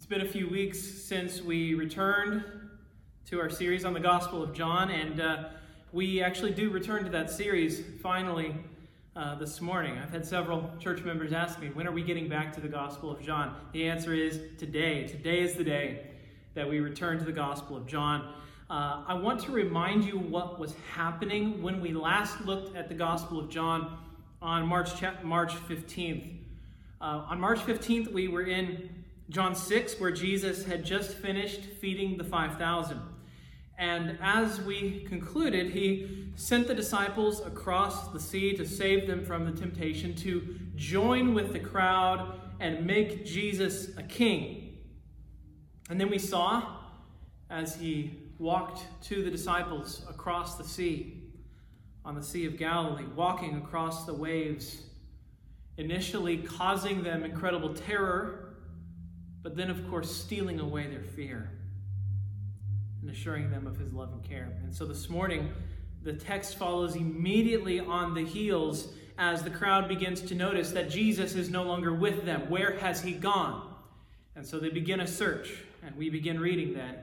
It's been a few weeks since we returned to our series on the Gospel of John, and uh, we actually do return to that series finally uh, this morning. I've had several church members ask me, when are we getting back to the Gospel of John? The answer is today. Today is the day that we return to the Gospel of John. Uh, I want to remind you what was happening when we last looked at the Gospel of John on March, March 15th. Uh, on March 15th, we were in John 6, where Jesus had just finished feeding the 5,000. And as we concluded, he sent the disciples across the sea to save them from the temptation to join with the crowd and make Jesus a king. And then we saw, as he walked to the disciples across the sea, on the Sea of Galilee, walking across the waves, initially causing them incredible terror but then, of course, stealing away their fear and assuring them of his love and care. And so this morning, the text follows immediately on the heels as the crowd begins to notice that Jesus is no longer with them. Where has he gone? And so they begin a search, and we begin reading then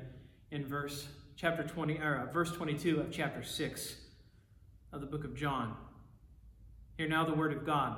in verse chapter 20 or uh, verse 22 of chapter 6 of the book of John. Hear now the word of God.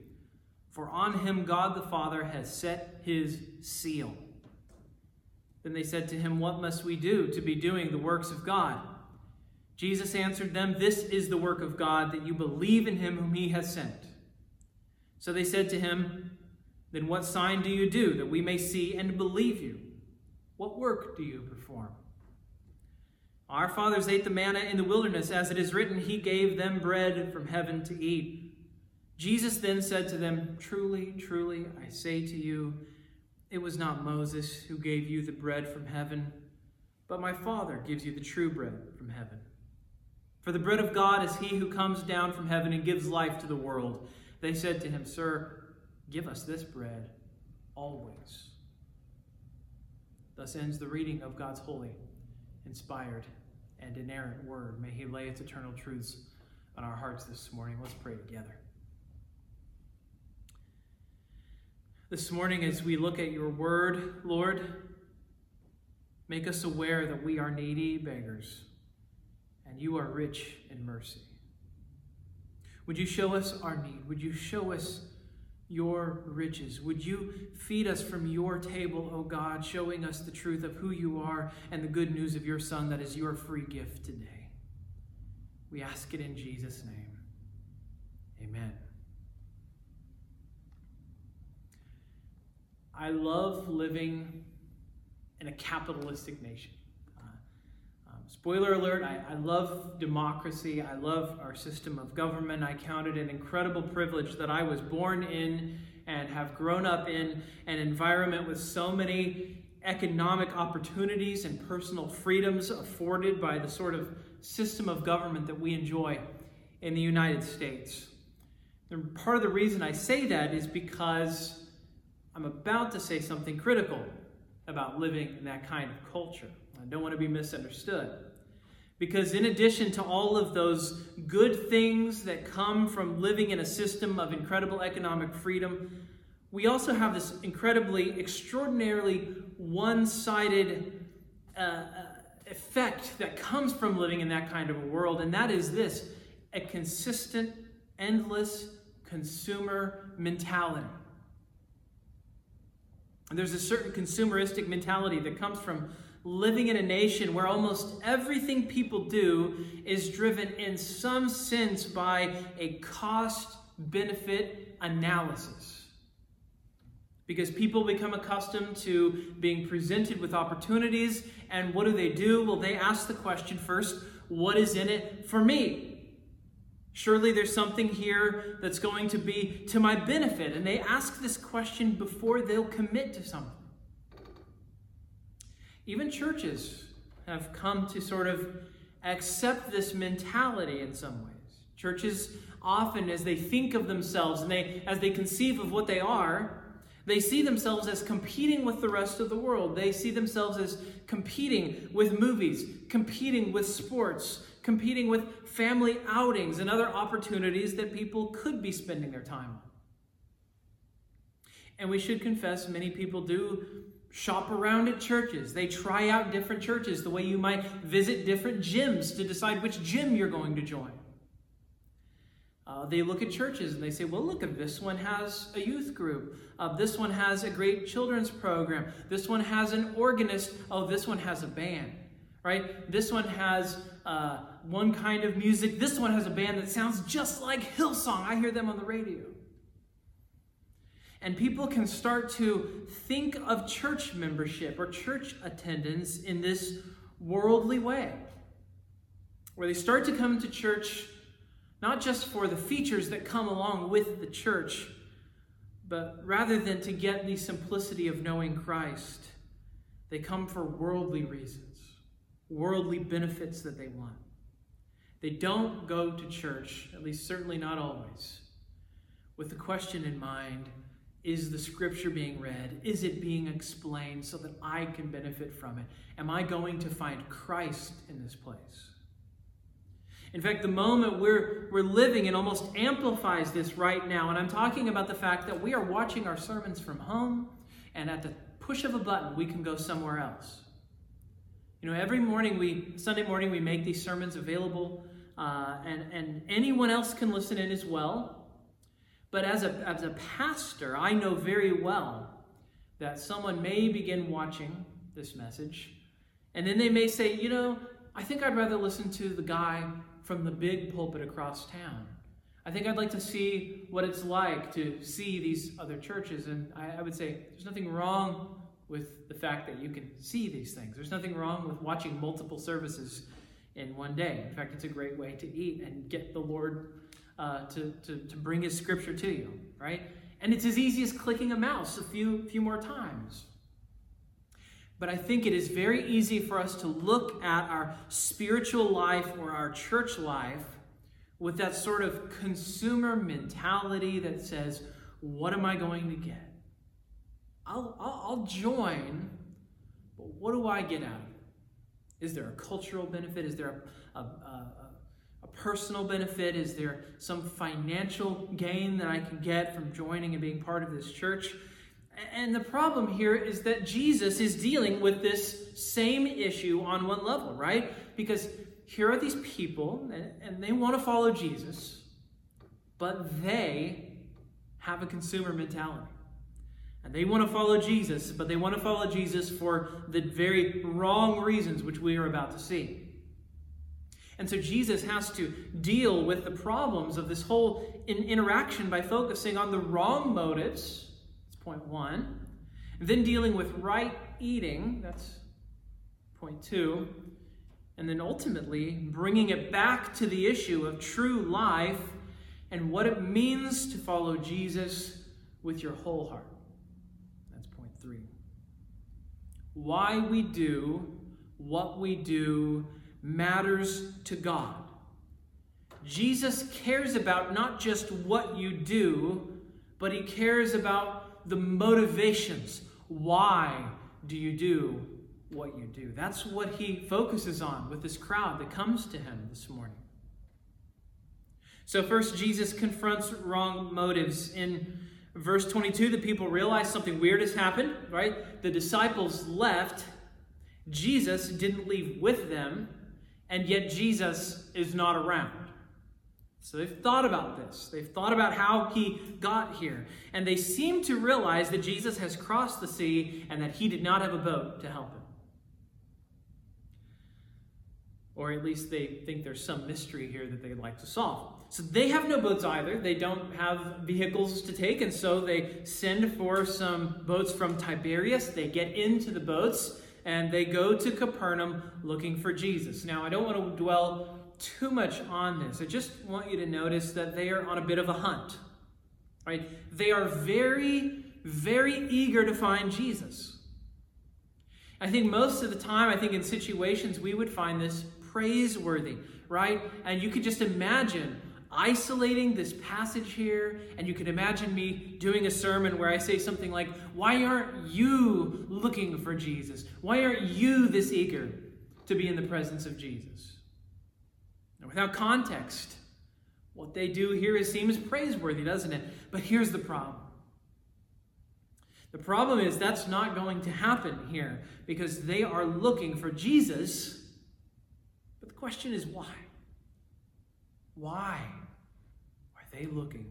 For on him God the Father has set his seal. Then they said to him, What must we do to be doing the works of God? Jesus answered them, This is the work of God, that you believe in him whom he has sent. So they said to him, Then what sign do you do that we may see and believe you? What work do you perform? Our fathers ate the manna in the wilderness, as it is written, He gave them bread from heaven to eat. Jesus then said to them, Truly, truly, I say to you, it was not Moses who gave you the bread from heaven, but my Father gives you the true bread from heaven. For the bread of God is he who comes down from heaven and gives life to the world. They said to him, Sir, give us this bread always. Thus ends the reading of God's holy, inspired, and inerrant word. May he lay its eternal truths on our hearts this morning. Let's pray together. This morning, as we look at your word, Lord, make us aware that we are needy beggars and you are rich in mercy. Would you show us our need? Would you show us your riches? Would you feed us from your table, O God, showing us the truth of who you are and the good news of your Son that is your free gift today? We ask it in Jesus' name. Amen. I love living in a capitalistic nation. Uh, um, spoiler alert, I, I love democracy. I love our system of government. I count it an incredible privilege that I was born in and have grown up in an environment with so many economic opportunities and personal freedoms afforded by the sort of system of government that we enjoy in the United States. And part of the reason I say that is because I'm about to say something critical about living in that kind of culture. I don't want to be misunderstood. Because in addition to all of those good things that come from living in a system of incredible economic freedom, we also have this incredibly, extraordinarily one sided uh, uh, effect that comes from living in that kind of a world, and that is this a consistent, endless consumer mentality. And there's a certain consumeristic mentality that comes from living in a nation where almost everything people do is driven in some sense by a cost benefit analysis. Because people become accustomed to being presented with opportunities, and what do they do? Well, they ask the question first what is in it for me? Surely there's something here that's going to be to my benefit. And they ask this question before they'll commit to something. Even churches have come to sort of accept this mentality in some ways. Churches often, as they think of themselves and they, as they conceive of what they are, they see themselves as competing with the rest of the world. They see themselves as competing with movies, competing with sports, competing with family outings and other opportunities that people could be spending their time on. And we should confess, many people do shop around at churches. They try out different churches the way you might visit different gyms to decide which gym you're going to join. Uh, they look at churches and they say, well, look, this one has a youth group. Uh, this one has a great children's program. This one has an organist. Oh, this one has a band, right? This one has uh, one kind of music. This one has a band that sounds just like Hillsong. I hear them on the radio. And people can start to think of church membership or church attendance in this worldly way, where they start to come to church not just for the features that come along with the church, but rather than to get the simplicity of knowing Christ, they come for worldly reasons, worldly benefits that they want. They don't go to church, at least certainly not always, with the question in mind is the scripture being read? Is it being explained so that I can benefit from it? Am I going to find Christ in this place? In fact, the moment we're, we're living in almost amplifies this right now. And I'm talking about the fact that we are watching our sermons from home, and at the push of a button, we can go somewhere else. You know, every morning, we Sunday morning, we make these sermons available, uh, and, and anyone else can listen in as well. But as a, as a pastor, I know very well that someone may begin watching this message, and then they may say, you know, I think I'd rather listen to the guy from the big pulpit across town. I think I'd like to see what it's like to see these other churches. And I, I, would say there's nothing wrong with the fact that you can see these things. There's nothing wrong with watching multiple services in one day. In fact, it's a great way to eat and get the Lord uh, to, to, to bring his scripture to you, right? And it's as easy as clicking a mouse a few, few more times. But I think it is very easy for us to look at our spiritual life or our church life with that sort of consumer mentality that says, What am I going to get? I'll, I'll, I'll join, but what do I get out of it? Is there a cultural benefit? Is there a, a, a, a personal benefit? Is there some financial gain that I can get from joining and being part of this church? And the problem here is that Jesus is dealing with this same issue on one level, right? Because here are these people, and they want to follow Jesus, but they have a consumer mentality. And they want to follow Jesus, but they want to follow Jesus for the very wrong reasons, which we are about to see. And so Jesus has to deal with the problems of this whole in- interaction by focusing on the wrong motives. That's point one. And then dealing with right eating. That's point two. And then ultimately bringing it back to the issue of true life and what it means to follow Jesus with your whole heart. That's point three. Why we do what we do matters to God. Jesus cares about not just what you do, but he cares about the motivations. Why do you do what you do? That's what he focuses on with this crowd that comes to him this morning. So, first, Jesus confronts wrong motives. In verse 22, the people realize something weird has happened, right? The disciples left. Jesus didn't leave with them and yet Jesus is not around. So they've thought about this. They've thought about how he got here. And they seem to realize that Jesus has crossed the sea and that he did not have a boat to help him. Or at least they think there's some mystery here that they'd like to solve. So they have no boats either. They don't have vehicles to take, and so they send for some boats from Tiberias. They get into the boats and they go to Capernaum looking for Jesus. Now, I don't want to dwell too much on this. I just want you to notice that they are on a bit of a hunt. Right? They are very, very eager to find Jesus. I think most of the time, I think in situations we would find this praiseworthy, right? And you could just imagine isolating this passage here, and you can imagine me doing a sermon where I say something like, Why aren't you looking for Jesus? Why aren't you this eager to be in the presence of Jesus? Now, without context, what they do here is, seems praiseworthy, doesn't it? But here's the problem. The problem is that's not going to happen here because they are looking for Jesus. But the question is why? Why they looking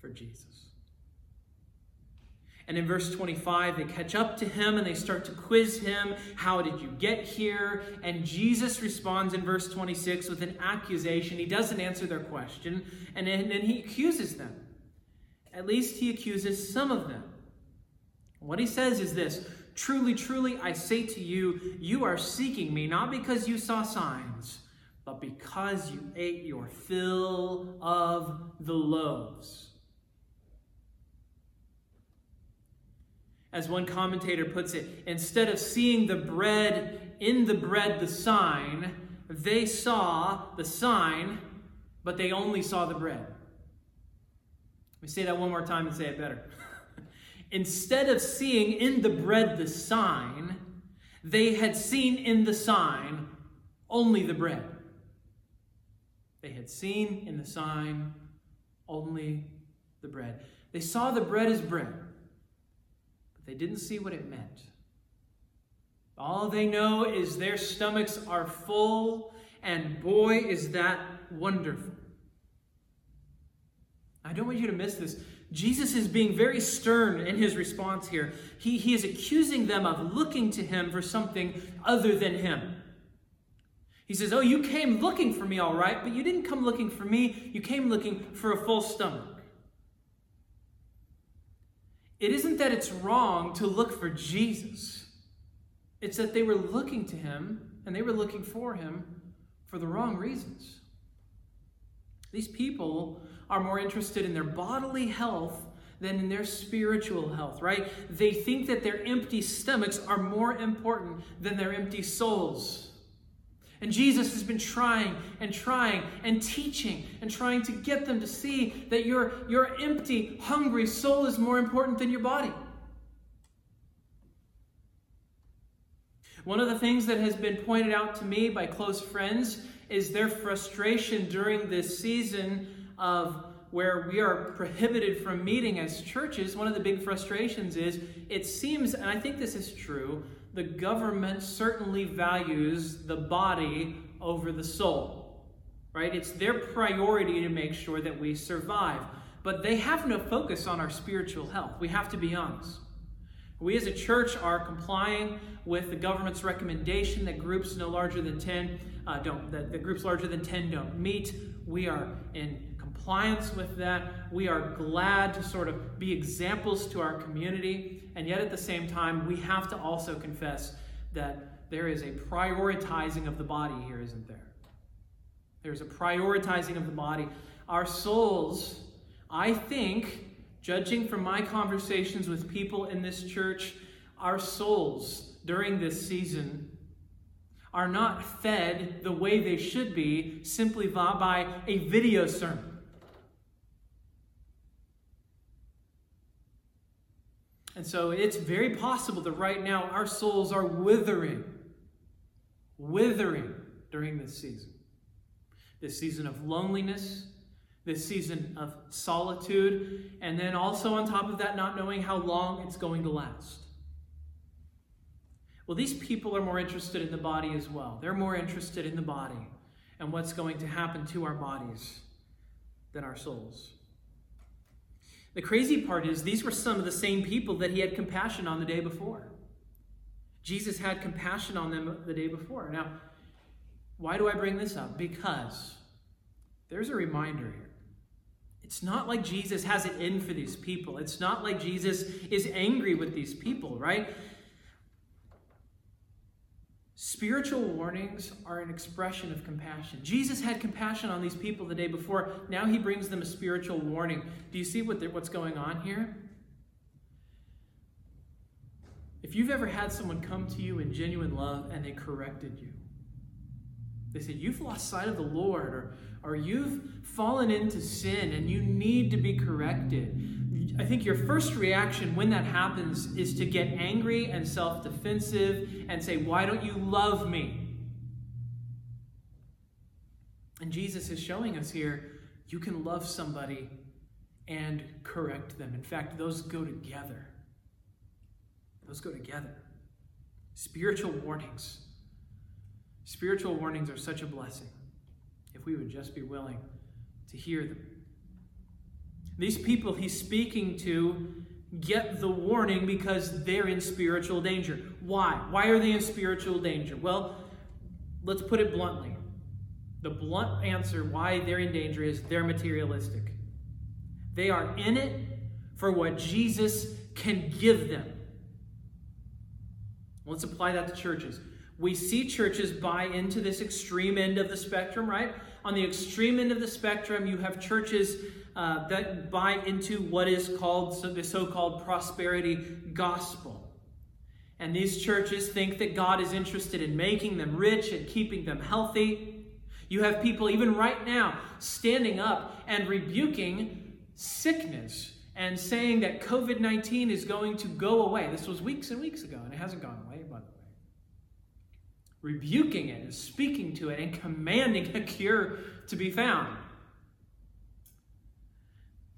for Jesus? And in verse 25, they catch up to him and they start to quiz him. How did you get here? And Jesus responds in verse 26 with an accusation. He doesn't answer their question, and then he accuses them. At least he accuses some of them. What he says is this Truly, truly, I say to you, you are seeking me not because you saw signs, but because you ate your fill of the loaves. As one commentator puts it, instead of seeing the bread in the bread, the sign, they saw the sign, but they only saw the bread. Let me say that one more time and say it better. Instead of seeing in the bread the sign, they had seen in the sign only the bread. They had seen in the sign only the bread. They saw the bread as bread, but they didn't see what it meant. All they know is their stomachs are full, and boy, is that wonderful. I don't want you to miss this. Jesus is being very stern in his response here. He, he is accusing them of looking to him for something other than him. He says, Oh, you came looking for me, all right, but you didn't come looking for me. You came looking for a full stomach. It isn't that it's wrong to look for Jesus, it's that they were looking to him and they were looking for him for the wrong reasons. These people are more interested in their bodily health than in their spiritual health, right? They think that their empty stomachs are more important than their empty souls. And Jesus has been trying and trying and teaching and trying to get them to see that your, your empty, hungry soul is more important than your body. One of the things that has been pointed out to me by close friends is their frustration during this season of where we are prohibited from meeting as churches, one of the big frustrations is it seems, and I think this is true, the government certainly values the body over the soul. Right? It's their priority to make sure that we survive. But they have no focus on our spiritual health. We have to be honest. We as a church are complying with the government's recommendation that groups no larger than 10 uh, don't, that, that groups larger than 10 don't meet. We are in compliance with that. We are glad to sort of be examples to our community. And yet at the same time, we have to also confess that there is a prioritizing of the body here, isn't there? There's a prioritizing of the body. Our souls, I think, judging from my conversations with people in this church, our souls during this season are not fed the way they should be simply by a video sermon. And so it's very possible that right now our souls are withering, withering during this season. This season of loneliness, this season of solitude, and then also on top of that, not knowing how long it's going to last. Well, these people are more interested in the body as well. They're more interested in the body and what's going to happen to our bodies than our souls. The crazy part is, these were some of the same people that he had compassion on the day before. Jesus had compassion on them the day before. Now, Why do I bring this up? Because there's a reminder here. It's not like Jesus has it in for these people. It's not like Jesus is angry with these people, right? Spiritual warnings are an expression of compassion. Jesus had compassion on these people the day before. Now he brings them a spiritual warning. Do you see what what's going on here? If you've ever had someone come to you in genuine love and they corrected you, they said, You've lost sight of the Lord, or, or you've fallen into sin and you need to be corrected. I think your first reaction when that happens is to get angry and self defensive and say, Why don't you love me? And Jesus is showing us here you can love somebody and correct them. In fact, those go together. Those go together. Spiritual warnings. Spiritual warnings are such a blessing if we would just be willing to hear them. These people he's speaking to get the warning because they're in spiritual danger. Why? Why are they in spiritual danger? Well, let's put it bluntly. The blunt answer why they're in danger is they're materialistic. They are in it for what Jesus can give them. Let's apply that to churches. We see churches buy into this extreme end of the spectrum, right? On the extreme end of the spectrum, you have churches uh, that buy into what is called so, the so called prosperity gospel. And these churches think that God is interested in making them rich and keeping them healthy. You have people, even right now, standing up and rebuking sickness and saying that COVID 19 is going to go away. This was weeks and weeks ago, and it hasn't gone away, by the way. Rebuking it and speaking to it and commanding a cure to be found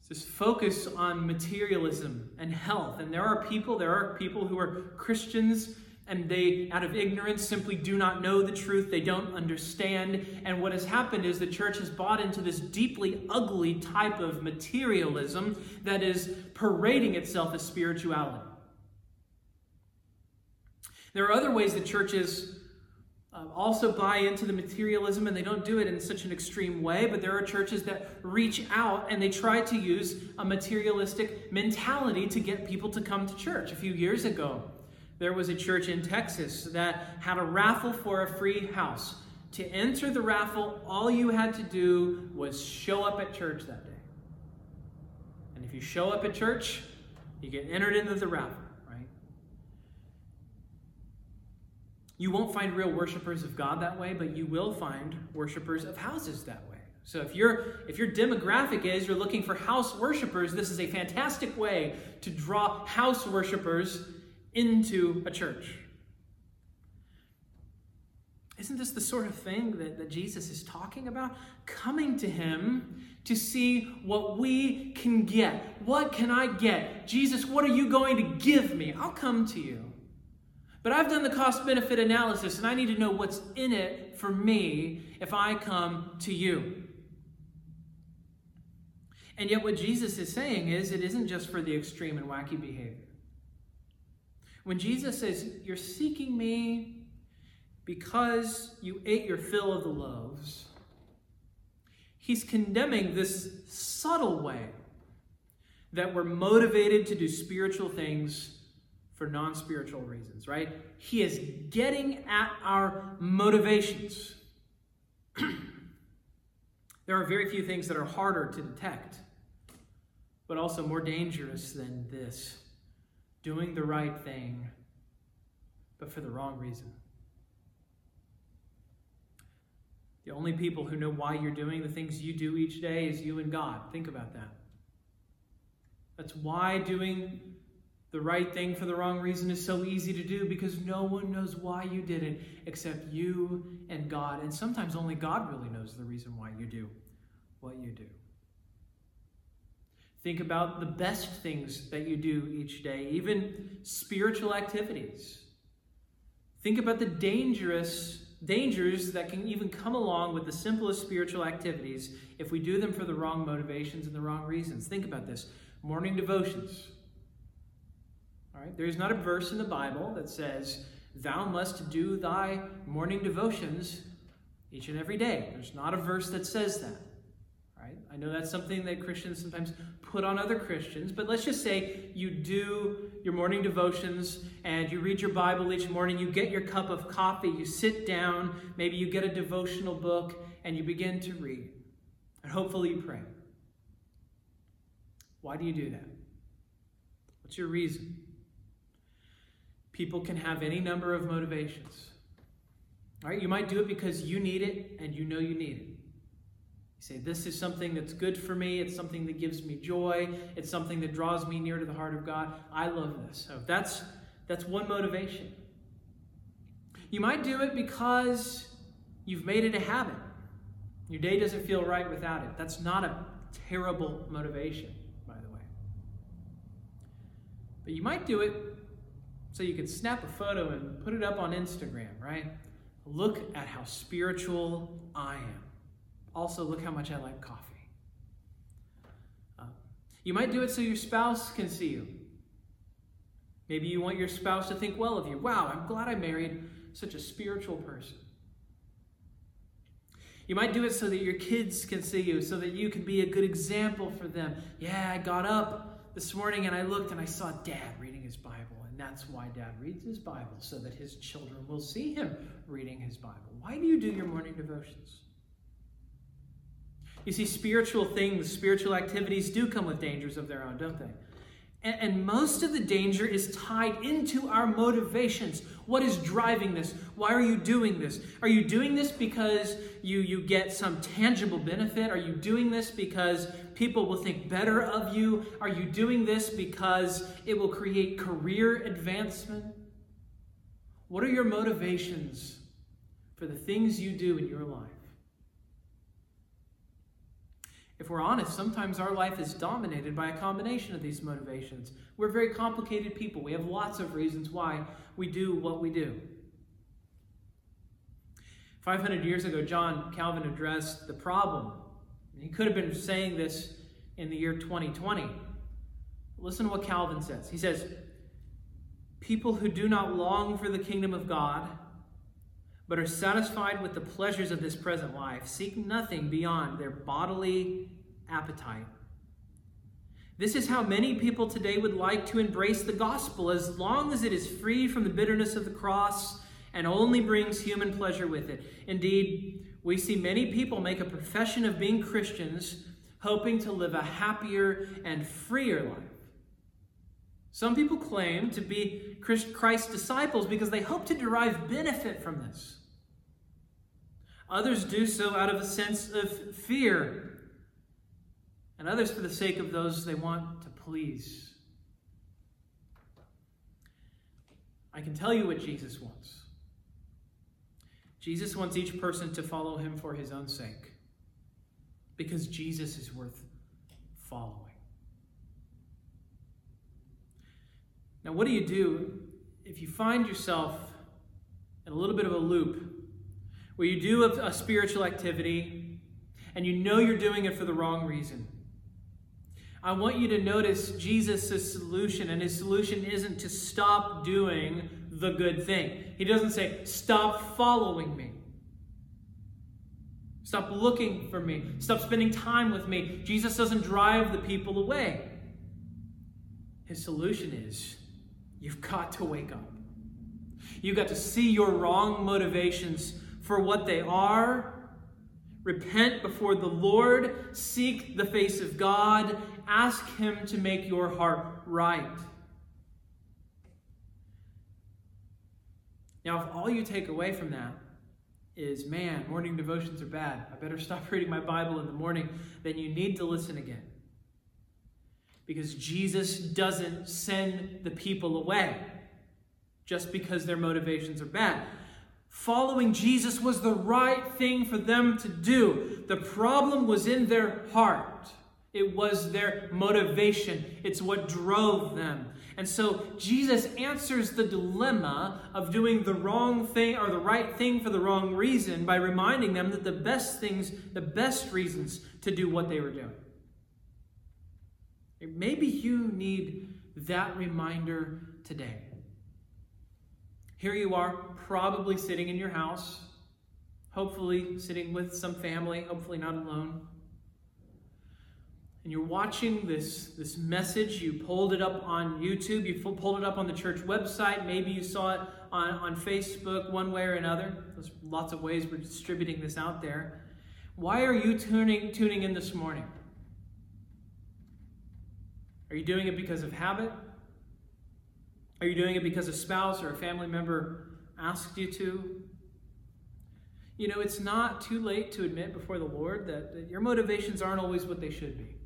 this focus on materialism and health. And there are people, there are people who are Christians and they, out of ignorance, simply do not know the truth. They don't understand. And what has happened is the church has bought into this deeply ugly type of materialism that is parading itself as spirituality. There are other ways that churches uh, also buy into the materialism and they don't do it in such an extreme way, but there are churches that reach out and they try to use a materialistic mentality to get people to come to church. A few years ago, there was a church in Texas that had a raffle for a free house. To enter the raffle, all you had to do was show up at church that day. And if you show up at church, you get entered into the raffle. You won't find real worshipers of God that way, but you will find worshipers of houses that way. So if your if your demographic is you're looking for house worshipers, this is a fantastic way to draw house worshipers into a church. Isn't this the sort of thing that, that Jesus is talking about? Coming to him to see what we can get. What can I get? Jesus, what are you going to give me? I'll come to you. But I've done the cost benefit analysis and I need to know what's in it for me if I come to you. And yet, what Jesus is saying is it isn't just for the extreme and wacky behavior. When Jesus says, You're seeking me because you ate your fill of the loaves, he's condemning this subtle way that we're motivated to do spiritual things for non spiritual reasons, right? He is getting at our motivations. there are very few things that are harder to detect, but also more dangerous than this doing the right thing, but for the wrong reason. The only people who know why you're doing the things you do each day is you and God. Think about that. That's why doing the right thing for the wrong reason is so easy to do because no one knows why you did it except you and God. And sometimes only God really knows the reason why you do what you do. Think about the best things that you do each day, even spiritual activities. Think about the dangerous dangers that can even come along with the simplest spiritual activities if we do them for the wrong motivations and the wrong reasons. Think about this. Morning devotions all right? There is not a verse in the Bible that says, Thou must do thy morning devotions each and every day. There's not a verse that says that. Right? I know that's something that Christians sometimes put on other Christians, but let's just say you do your morning devotions and you read your Bible each morning, you get your cup of coffee, you sit down, maybe you get a devotional book, and you begin to read. And hopefully you pray. Why do you do that? What's your reason? People can have any number of motivations. All right, you might do it because you need it and you know you need it. You say, This is something that's good for me. It's something that gives me joy. It's something that draws me near to the heart of God. I love this. So that's, that's one motivation. You might do it because you've made it a habit. Your day doesn't feel right without it. That's not a terrible motivation, by the way. But you might do it so you can snap a photo and put it up on Instagram, right? Look at how spiritual I am. Also, look how much I like coffee. Uh, you might do it so your spouse can see you. Maybe you want your spouse to think well of you. Wow, I'm glad I married such a spiritual person. You might do it so that your kids can see you, so that you can be a good example for them. Yeah, I got up this morning and I looked and I saw dad reading his Bible. That's why dad reads his Bible, so that his children will see him reading his Bible. Why do you do your morning devotions? You see, spiritual things, spiritual activities do come with dangers of their own, don't they? And, and, most of the danger is tied into our motivations. What is driving this? Why are you doing this? Are you doing this because you, you get some tangible benefit? Are you doing this because people will think better of you? Are you doing this because it will create career advancement? What are your motivations for the things you do in your life? If we're honest, sometimes our life is dominated by a combination of these motivations. We're very complicated people. We have lots of reasons why we do what we do. 500 years ago, John Calvin addressed the problem. He could have been saying this in the year 2020. Listen to what Calvin says. He says, People who do not long for the kingdom of God, but are satisfied with the pleasures of this present life, seek nothing beyond their bodily appetite. This is how many people today would like to embrace the gospel as long as it is free from the bitterness of the cross and only brings human pleasure with it. Indeed, we see many people make a profession of being Christians, hoping to live a happier and freer life. Some people claim to be Christ's disciples because they hope to derive benefit from this. Others do so out of a sense of fear, and others for the sake of those they want to please. I can tell you what Jesus wants. Jesus wants each person to follow him for his own sake, because Jesus is worth following. Now, what do you do if you find yourself in a little bit of a loop where you do a, a spiritual activity and you know you're doing it for the wrong reason. I want you to notice Jesus' solution, and his solution isn't to stop doing the good thing. He doesn't say, Stop following me. Stop looking for me. Stop spending time with me. Jesus doesn't drive the people away. His solution is, You've got to wake up. You've got to see your wrong motivations for what they are. Repent before the Lord. Seek the face of God. Ask Him to make your heart right. Now, if all you take away from that is, man, morning devotions are bad, I better stop reading my Bible in the morning, then you need to listen again. Because Jesus doesn't send the people away just because their motivations are bad. Following Jesus was the right thing for them to do. The problem was in their heart. It was their motivation. It's what drove them. And so Jesus answers the dilemma of doing the wrong thing or the right thing for the wrong reason by reminding them that the best things, the best reasons to do what they were doing. Maybe you need that reminder today. Here you are, probably sitting in your house, hopefully sitting with some family, hopefully not alone. And you're watching this, this message. You pulled it up on YouTube, you pulled it up on the church website. Maybe you saw it on, on Facebook one way or another. There's lots of ways we're distributing this out there. Why are you tuning, tuning in this morning? Are you doing it because of habit? Are you doing it because a spouse or a family member asked you to? You know, it's not too late to admit before the Lord that, that your motivations aren't always what they should be.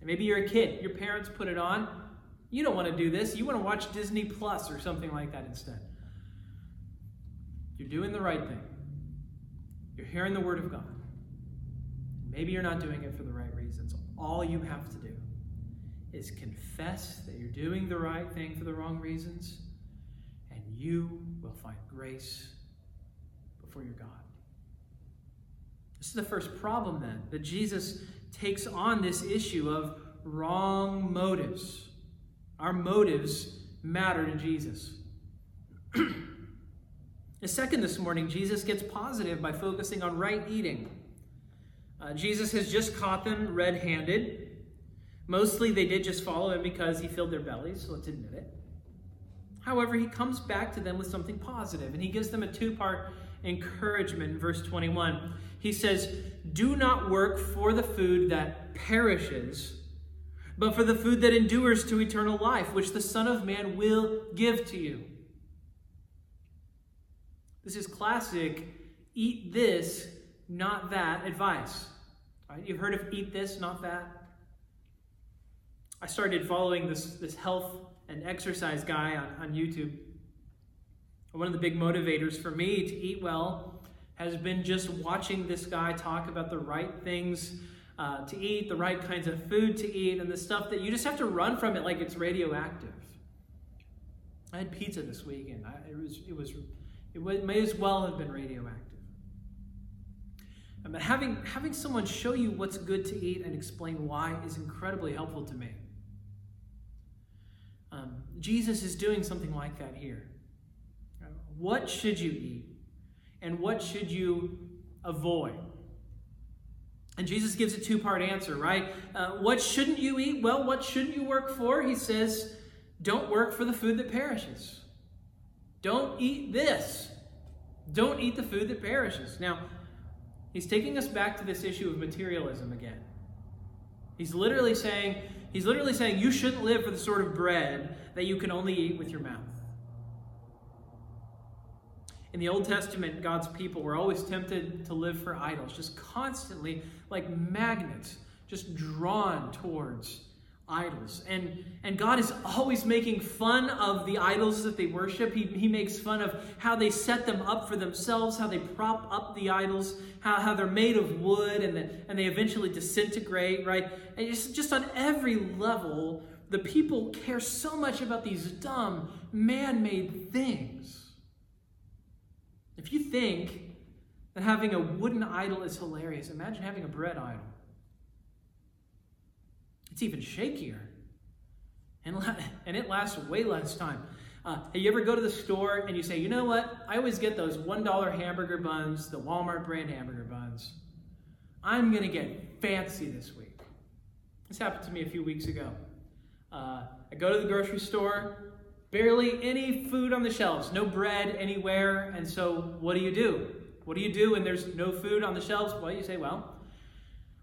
And maybe you're a kid, your parents put it on. You don't want to do this. You want to watch Disney Plus or something like that instead. You're doing the right thing. You're hearing the Word of God. Maybe you're not doing it for the right reasons. All you have to do is confess that you're doing the right thing for the wrong reasons, and you will find grace before your God. This is the first problem, then, that Jesus takes on this issue of wrong motives. Our motives matter to Jesus. the second this morning, Jesus gets positive by focusing on right eating. Uh, Jesus has just caught them red handed. Mostly they did just follow him because he filled their bellies, so let's admit it. However, he comes back to them with something positive, and he gives them a two part encouragement verse 21. He says, Do not work for the food that perishes, but for the food that endures to eternal life, which the Son of Man will give to you. This is classic eat this, not that advice. Right? You've heard of eat this, not that. I started following this, this health and exercise guy on, on YouTube. One of the big motivators for me to eat well has been just watching this guy talk about the right things uh, to eat, the right kinds of food to eat, and the stuff that you just have to run from it like it's radioactive. I had pizza this week, and I, it was it was it may as well have been radioactive. But having, having someone show you what's good to eat and explain why is incredibly helpful to me. Um, Jesus is doing something like that here. What should you eat? And what should you avoid? And Jesus gives a two part answer, right? Uh, what shouldn't you eat? Well, what shouldn't you work for? He says, don't work for the food that perishes. Don't eat this. Don't eat the food that perishes. Now, he's taking us back to this issue of materialism again. He's literally saying, he's literally saying you shouldn't live for the sort of bread that you can only eat with your mouth. In the Old Testament, God's people were always tempted to live for idols, just constantly like magnets, just drawn towards idols. And, and God is always making fun of the idols that they worship. He, he makes fun of how they set them up for themselves, how they prop up the idols, how, how they're made of wood and, the, and they eventually disintegrate, right? And just, just on every level, the people care so much about these dumb, man made things. If you think that having a wooden idol is hilarious, imagine having a bread idol. It's even shakier. And, and it lasts way less time. Uh, you ever go to the store and you say, you know what? I always get those $1 hamburger buns, the Walmart brand hamburger buns. I'm going to get fancy this week. This happened to me a few weeks ago. Uh, I go to the grocery store, barely any food on the shelves, no bread anywhere. And so, what do you do? What do you do when there's no food on the shelves? Well, you say, well,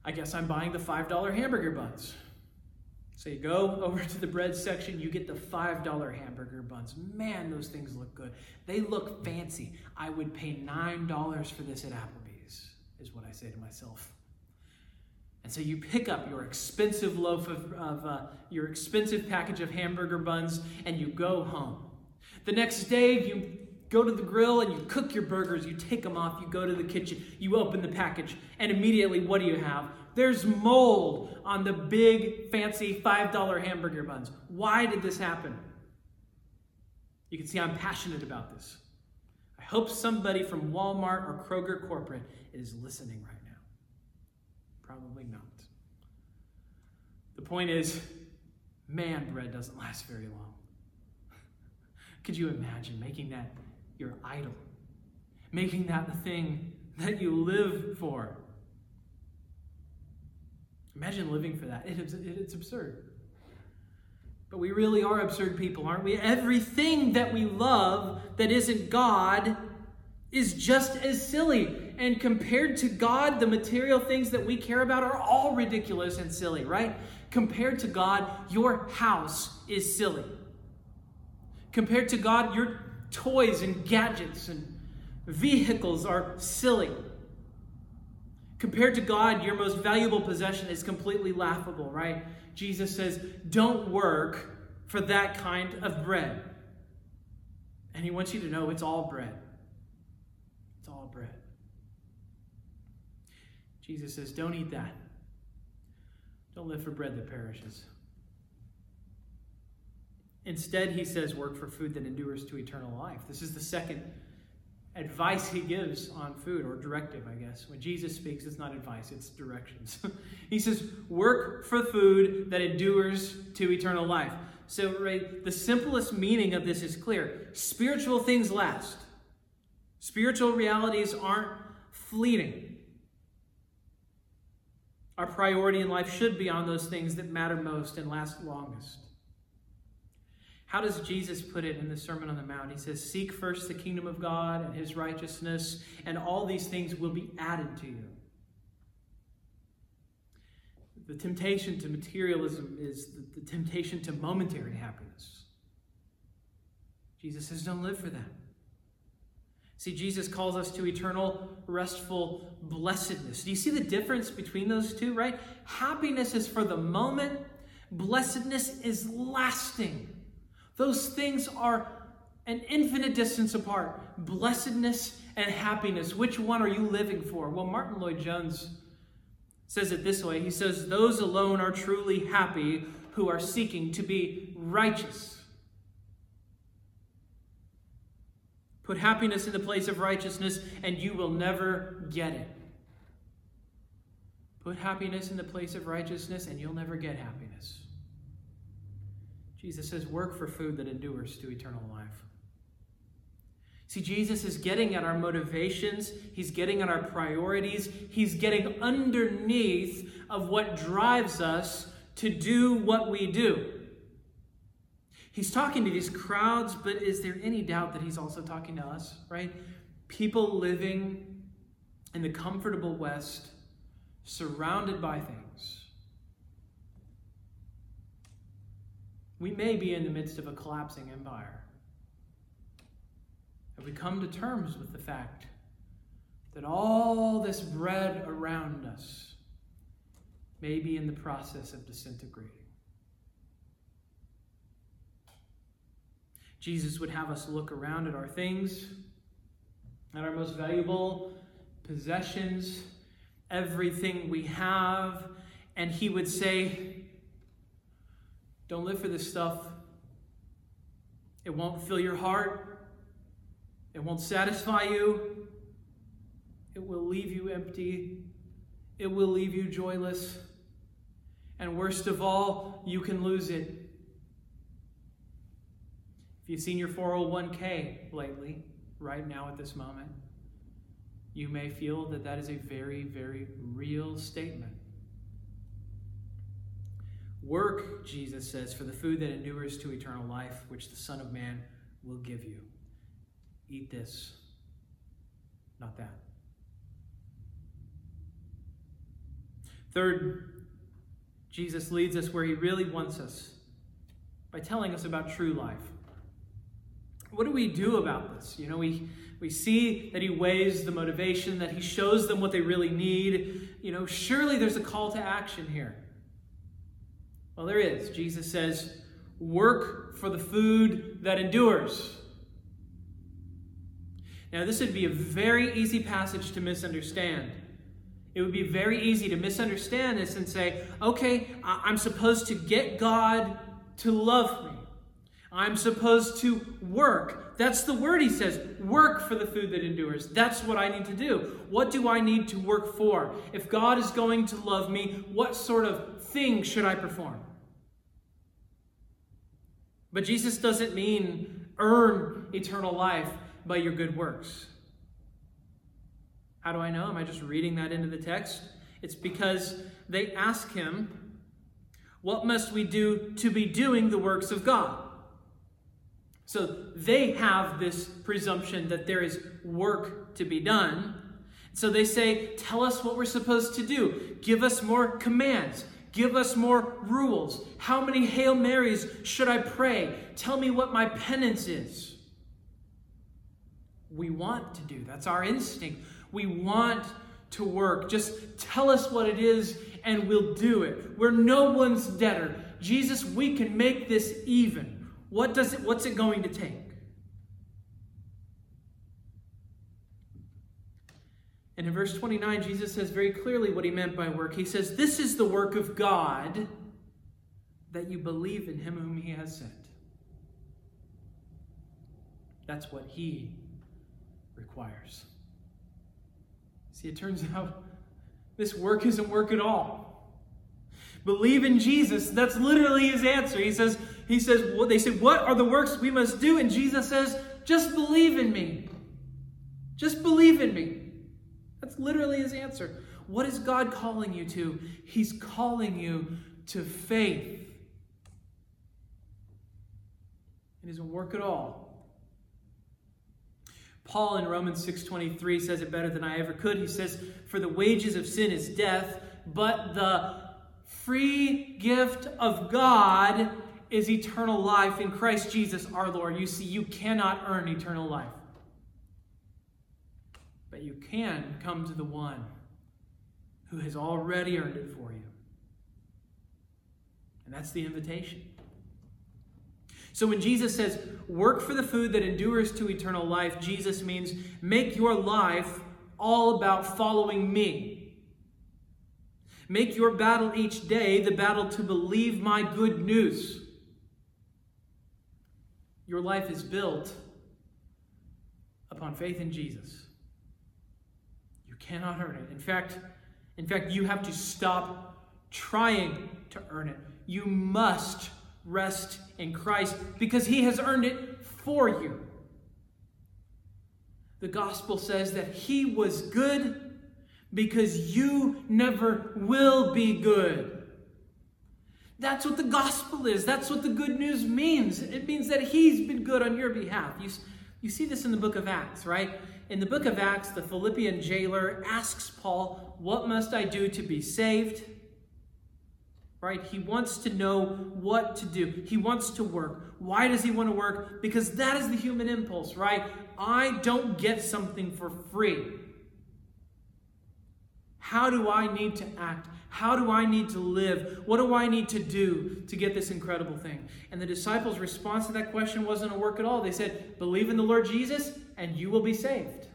I guess I'm buying the $5 hamburger buns. So you go over to the bread section, you get the $5 hamburger buns. Man, those things look good. They look fancy. I would pay $9 for this at Applebee's, is what I say to myself. And so you pick up your expensive loaf of, of uh, your expensive package of hamburger buns and you go home. The next day, you go to the grill and you cook your burgers, you take them off, you go to the kitchen, you open the package, and immediately what do you have? There's mold on the big, fancy $5 hamburger buns. Why did this happen? You can see I'm passionate about this. I hope somebody from Walmart or Kroger Corporate is listening right now. Probably not. The point is, man, bread doesn't last very long. Could you imagine making that your idol? making that the thing that you live for. Imagine living for that. It is, it's absurd. But we really are absurd people, aren't we? Everything that we love that isn't God is just as silly. And compared to God, the material things that we care about are all ridiculous and silly, right? Compared to God, your house is silly. Compared to God, your toys and gadgets and vehicles are silly. Compared to God, your most valuable possession is completely laughable, right? Jesus says, don't work for that kind of bread. And he wants you to know it's all bread. It's all bread. Jesus says, don't eat that. Don't live for bread that perishes. Instead, he says, work for food that endures to eternal life. This is the second advice he gives on food, or directive, I guess. When Jesus speaks, it's not advice, it's directions. he says, Work for food that endures to eternal life. So, right, the simplest meaning of this is clear spiritual things last, spiritual realities aren't fleeting. Our priority in life should be on those things that matter most and last longest. How does Jesus put it in the Sermon on the Mount? He says, Seek first the kingdom of God and his righteousness, and all these things will be added to you. The temptation to materialism is the, temptation to momentary happiness. Jesus says, Don't live for that. See, Jesus calls us to eternal, restful blessedness. Do you see the difference between those two, right? Happiness is for the moment, blessedness is lasting. Those things are an infinite distance apart. Blessedness and happiness. Which one are you living for? Well, Martyn Lloyd-Jones says it this way He says, Those alone are truly happy who are seeking to be righteous. Put happiness in the place of righteousness, and you will never get it. Put happiness in the place of righteousness, and you'll never get happiness. Jesus says, work for food that endures to eternal life. See, Jesus is getting at our motivations, he's getting at our priorities, he's getting underneath of what drives us to do what we do. He's talking to these crowds, but is there any doubt that he's also talking to us, right? People living in the comfortable West, surrounded by things We may be in the midst of a collapsing empire. Have we come to terms with the fact that all this bread around us may be in the process of disintegrating? Jesus would have us look around at our things, at our most valuable possessions, everything we have, and he would say, don't live for this stuff. It won't fill your heart. It won't satisfy you. It will leave you empty. It will leave you joyless. And worst of all, you can lose it. If you've seen your 401k lately, right now at this moment, you may feel that that is a very, very real statement. Work, Jesus says, for the food that endures to eternal life, which the Son of Man will give you. Eat this, not that. Third, Jesus leads us where he really wants us by telling us about true life. What do we do about this? You know, we, we see that he weighs the motivation, that he shows them what they really need. You know, surely there's a call to action here. Well, there is. Jesus says, work for the food that endures. Now, this would be a very easy passage to misunderstand. It would be very easy to misunderstand this and say, okay, I'm supposed to get God to love me. I'm supposed to work. That's the word he says work for the food that endures. That's what I need to do. What do I need to work for? If God is going to love me, what sort of thing should I perform? But Jesus doesn't mean earn eternal life by your good works. How do I know? Am I just reading that into the text? It's because they ask him, What must we do to be doing the works of God? So they have this presumption that there is work to be done. So they say, Tell us what we're supposed to do. Give us more commands. Give us more rules. How many Hail Marys should I pray? Tell me what my penance is. We want to do. That's our instinct. We want to work. Just tell us what it is and we'll do it. We're no one's debtor. Jesus, we can make this even. What does it what's it going to take? And in verse 29, Jesus says very clearly what he meant by work. He says, This is the work of God that you believe in him whom he has sent. That's what he requires. See, it turns out this work isn't work at all. Believe in Jesus. That's literally his answer. He says, he says, well, they say, what are the works we must do? And Jesus says, just believe in me. Just believe in me. That's literally his answer. What is God calling you to? He's calling you to faith. It doesn't work at all. Paul in Romans 6:23 says it better than I ever could. He says, "For the wages of sin is death, but the free gift of God is eternal life in Christ Jesus our Lord." You see, you cannot earn eternal life. But you can come to the one who has already earned it for you. And that's the invitation. So when Jesus says, work for the food that endures to eternal life, Jesus means make your life all about following me. Make your battle each day the battle to believe my good news. Your life is built upon faith in Jesus. Cannot earn it. In fact, in fact, you have to stop trying to earn it. You must rest in Christ because he has earned it for you. The gospel says that he was good because you never will be good. That's what the gospel is. That's what the good news means. It means that he's been good on your behalf. You, you see this in the book of Acts, right? In the book of Acts, the Philippian jailer asks Paul, What must I do to be saved? right? He wants to know what to do. He wants to work. Why does he want to work? Because that is the human impulse, right? I don't get something for free. How do I need to act? How do I need to live? What do I need to do to get this incredible thing? And the disciples' response to that question wasn't a work at all. They said, Believe in the Lord Jesus, and you will be saved.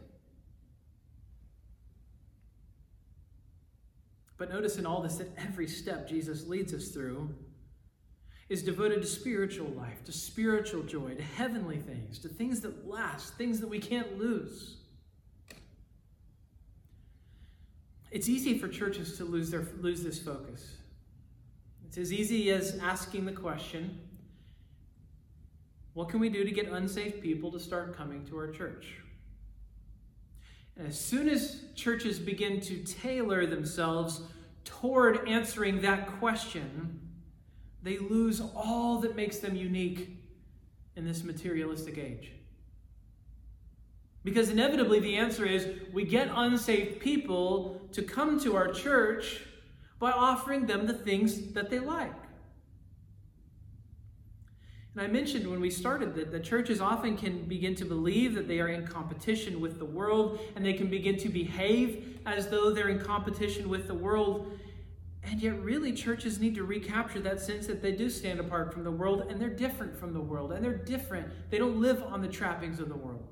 But notice in all this that every step Jesus leads us through is devoted to spiritual life, to spiritual joy, to heavenly things, to things that last, things that we can't lose. It's easy for churches to lose, their, lose this focus. It's as easy as asking the question what can we do to get unsafe people to start coming to our church? And as soon as churches begin to tailor themselves toward answering that question, they lose all that makes them unique in this materialistic age. Because inevitably, the answer is we get unsaved people to come to our church by offering them the things that they like. And I mentioned when we started that the churches often can begin to believe that they are in competition with the world, and they can begin to behave as though they're in competition with the world. And yet, really, churches need to recapture that sense that they do stand apart from the world, and they're different from the world, and they're different. They don't live on the trappings of the world.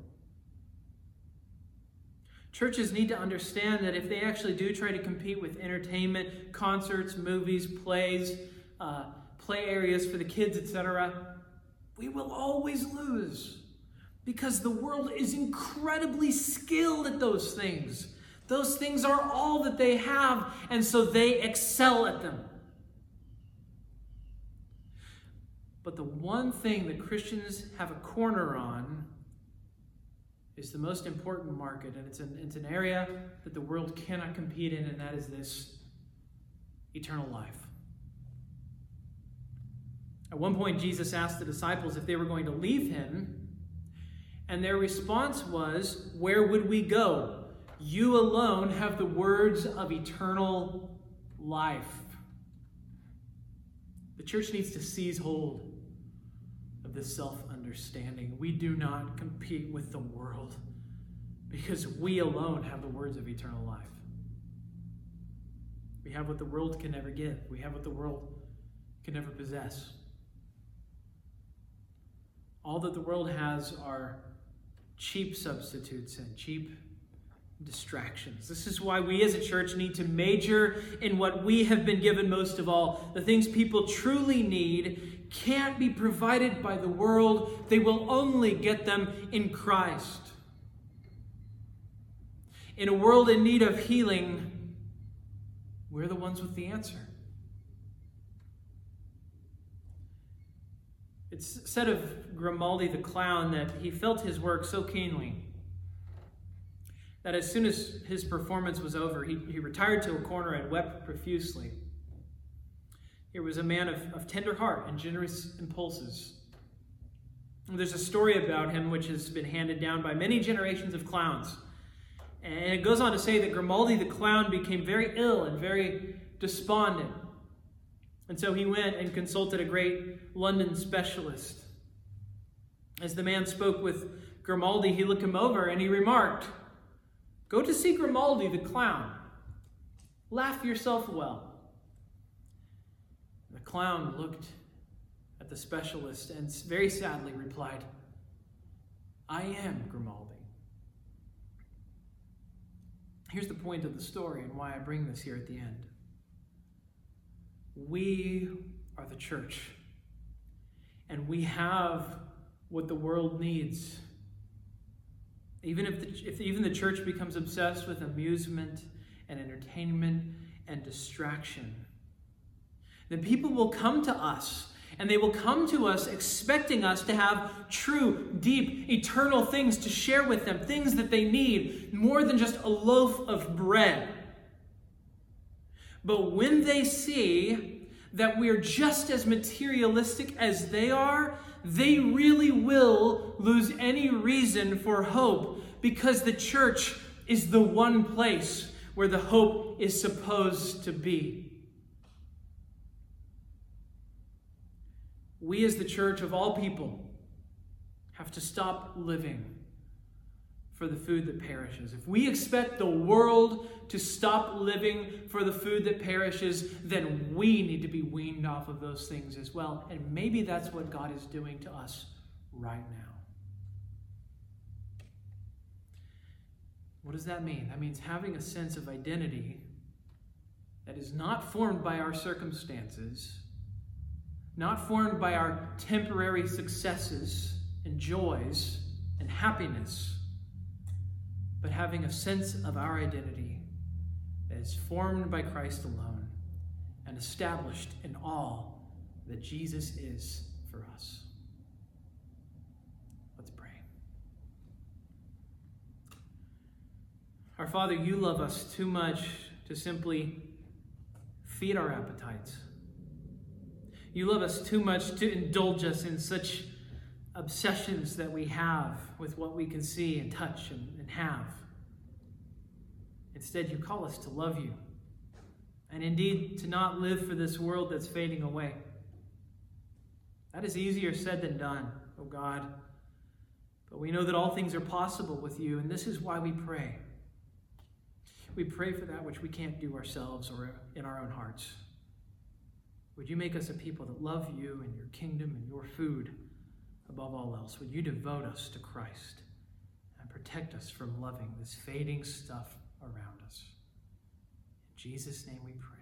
Churches need to understand that if they actually do try to compete with entertainment, concerts, movies, plays, uh, play areas for the kids, etc., we will always lose because the world is incredibly skilled at those things. Those things are all that they have, and so they excel at them. But the one thing that Christians have a corner on is the most important market, and it's an, it's an area that the world cannot compete in, and that is this eternal life. At one point, Jesus asked the disciples if they were going to leave him, and their response was, Where would we go? You alone have the words of eternal life. The church needs to seize hold of this self understanding. We do not compete with the world because we alone have the words of eternal life. We have what the world can never give, we have what the world can never possess. All that the world has are cheap substitutes and cheap distractions. This is why we as a church need to major in what we have been given most of all. The things people truly need can't be provided by the world, they will only get them in Christ. In a world in need of healing, we're the ones with the answer. It's said of Grimaldi the clown that he felt his work so keenly that as soon as his performance was over, he, he retired to a corner and wept profusely. He was a man of, of tender heart and generous impulses. There's a story about him which has been handed down by many generations of clowns. And it goes on to say that Grimaldi the clown became very ill and very despondent. And so he went and consulted a great London specialist. As the man spoke with Grimaldi, he looked him over and he remarked, Go to see Grimaldi the clown. Laugh yourself well. Clown looked at the specialist and very sadly replied, I am Grimaldi. Here's the point of the story and why I bring this here at the end. We are the church, and we have what the world needs even if, the, if even the church becomes obsessed with amusement and entertainment and distraction, then people will come to us and they will come to us expecting us to have true, deep, eternal things to share with them, things that they need, more than just a loaf of bread. But when they see that we're just as materialistic as they are, they really will lose any reason for hope because the church is the one place where the hope is supposed to be. We, as the church of all people, have to stop living for the food that perishes. If we expect the world to stop living for the food that perishes, then we need to be weaned off of those things as well. And maybe that's what God is doing to us right now. What does that mean? That means having a sense of identity that is not formed by our circumstances, not formed by our temporary successes and joys and happiness but having a sense of our identity that is formed by Christ alone and established in all that Jesus is for us. Let's pray. Our Father, you love us too much to simply feed our appetites. You love us too much to indulge us in such obsessions that we have with what we can see and touch and, and have. Instead, you call us to love you and indeed to not live for this world that's fading away. That is easier said than done, oh God. But we know that all things are possible with you, and this is why we pray. We pray for that which we can't do ourselves or in our own hearts. Would you make us a people that love you and your kingdom and your food? above all else, would you devote us to Christ and protect us from loving this fading stuff around us? In Jesus' name we pray.